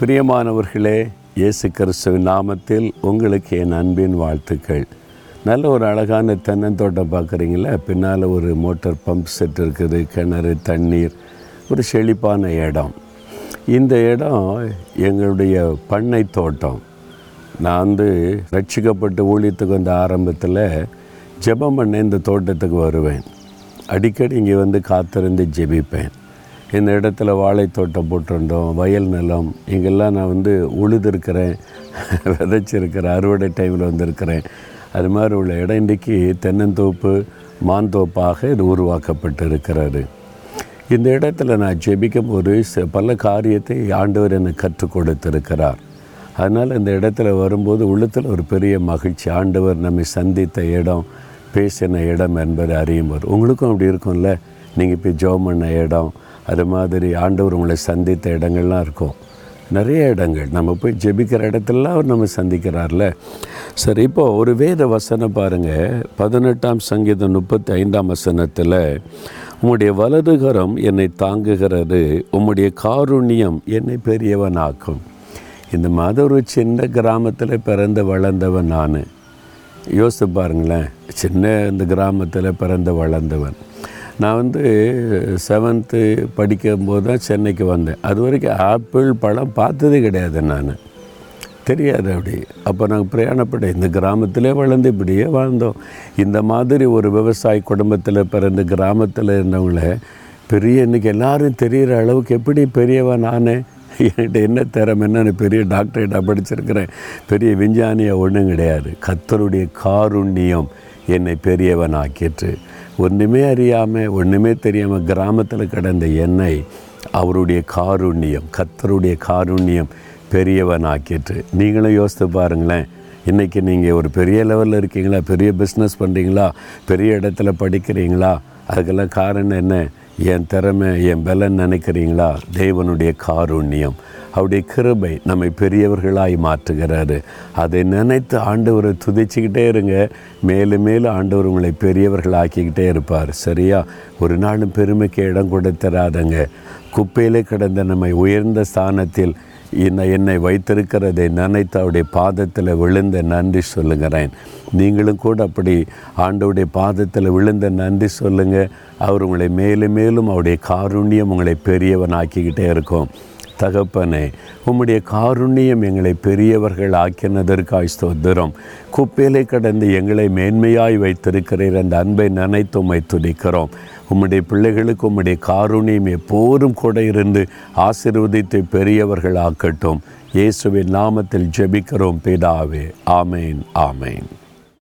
பிரியமானவர்களே இயேசு கிறிஸ்துவின் நாமத்தில் உங்களுக்கு என் அன்பின் வாழ்த்துக்கள். நல்ல ஒரு அழகான தென்னந்தோட்டம் பார்க்குறீங்களா? பின்னால் ஒரு மோட்டார் பம்ப் செட் இருக்குது கிணறு தண்ணீர் ஒரு செழிப்பான இடம். இந்த இடம் எங்களுடைய பண்ணை தோட்டம். நான் வந்து ரட்சிக்கப்பட்டு ஊழியத்துக்கு வந்த ஆரம்பத்தில் ஜெபம் பண்ண இந்த தோட்டத்துக்கு வருவேன். அடிக்கடி இங்கே வந்து காத்திருந்து ஜெபிப்பேன். இந்த இடத்துல வாழைத்தோட்டம் போட்டிருந்தோம் வயல் நிலம் இங்கெல்லாம் நான் வந்து உழுதுருக்கிறேன் விதைச்சிருக்கிறேன் அறுவடை டைமில் வந்திருக்கிறேன். அது மாதிரி உள்ள இடம் இன்றைக்கி தென்னந்தோப்பு மாந்தோப்பாக இது உருவாக்கப்பட்டு இருக்கிறாரு இந்த இடத்துல நான் ஜெபிக்கும் போது ச- பல காரியத்தை ஆண்டவர் எனக்கு கற்றுக் கொடுத்திருக்கிறார். அதனால் இந்த இடத்துல வரும்போது உள்ளத்தில் ஒரு பெரிய மகிழ்ச்சி. ஆண்டவர் நம்மை சந்தித்த இடம் பேசின இடம் என்பதை அறியும் உங்களுக்கும் அப்படி இருக்கும்ல? நீங்கள் இப்போ ஜோம் பண்ண இடம் அது மாதிரி ஆண்டவர் உங்களை சந்தித்த இடங்கள்லாம் இருக்கும். நிறைய இடங்கள். நம்ம போய் ஜெபிக்கிற இடத்துலலாம் அவர் நம்ம சந்திக்கிறார்ல. சரி இப்போது ஒரு வேத வசனம் பாருங்கள் பதினெட்டாம் சங்கீதம் முப்பத்தி ஐந்தாம் வசனத்தில் உம்முடைய வலதுகரம் என்னை தாங்குகிறது உம்முடைய காருண்யம் என்னை பெரியவனாக்கும். இந்த மாதிரி ஒரு சின்ன கிராமத்தில் பிறந்து வளர்ந்தவன் நான். யோசித்து பாருங்களேன். சின்ன இந்த கிராமத்தில் பிறந்து வளர்ந்தவன். நான் வந்து செவன்த்து படிக்கும்போது தான் சென்னைக்கு வந்தேன். அது வரைக்கும் ஆப்பிள் பழம் பார்த்ததே கிடையாது நான். தெரியாது அப்படி. அப்போ நாங்கள் பிரயாணப்பட்ட இந்த கிராமத்திலே வளர்ந்து இப்படியே வாழ்ந்தோம். இந்த மாதிரி ஒரு விவசாய குடும்பத்தில் பிறந்து கிராமத்தில் இருந்தவங்கள பெரிய இன்னைக்கு எல்லோரும் தெரிகிற அளவுக்கு எப்படி பெரியவன் நானே? என்கிட்ட என்ன திறமை என்னன்னு பெரிய டாக்டரேட்டாக படிச்சிருக்கிறேன். பெரிய விஞ்ஞானியாக ஒன்றும் கிடையாது. கத்தருடைய காருண்யம் என்னை பெரியவன் ஆக்கிட்டு ஒன்றுமே அறியாமல் ஒன்றுமே தெரியாமல் கிராமத்தில் கிடந்த என்னை அவருடைய காருண்யம் கத்தருடைய காருண்யம் பெரியவன் ஆக்கிற்று நீங்களும் யோசித்து பாருங்களேன் இன்றைக்கி நீங்கள் ஒரு பெரிய லெவலில் இருக்கீங்களா? பெரிய பிஸ்னஸ் பண்ணுறீங்களா பெரிய இடத்துல படிக்கிறீங்களா? அதுக்கெல்லாம் காரணம் என்ன? என் திறமை என் பலன் நினைக்கிறீங்களா? தேவனுடைய காருண்யம். அவருடைய கிருபை நம்மை பெரியவர்களாய் மாற்றுகிறாரு. அதை நினைத்து ஆண்டவரை துதிச்சுக்கிட்டே இருங்க. மேலும் மேலும் ஆண்டவர் உங்களை பெரியவர்கள் ஆக்கிக்கிட்டே இருப்பார். சரியா? ஒரு நாளும் பெருமைக்கு இடம் கொடுத்துறாதங்க குப்பையிலே கிடந்த நம்மை உயர்ந்த ஸ்தானத்தில் என்னை என்னை வைத்திருக்கிறதை நினைத்து அவருடைய பாதத்தில் விழுந்த நன்றி சொல்லுகிறேன். நீங்களும் கூட அப்படி ஆண்டவுடைய பாதத்தில் விழுந்த நன்றி சொல்லுங்கள் அவர் உங்களை மேலும் மேலும் அவருடைய காருண்யம் உங்களை பெரியவன் ஆக்கிக்கிட்டே இருக்கும். தகப்பனே உம்முடைய காருண்யம் எங்களை பெரியவர்கள் ஆக்கினதற்காய் ஸ்தோத்திரம். குப்பையிலே கடந்து எங்களை மேன்மையாய் வைத்திருக்கிறீர் அந்த அன்பை நினைத்து உம்மை துடிக்கிறோம் உம்முடைய பிள்ளைகளுக்கு உம்முடைய காருண்யம் எப்போதும் கூட இருந்து ஆசீர்வதித்து பெரியவர்கள் ஆக்கட்டும் இயேசுவின் நாமத்தில் ஜெபிக்கிறோம் பிதாவே. ஆமேன் ஆமேன்.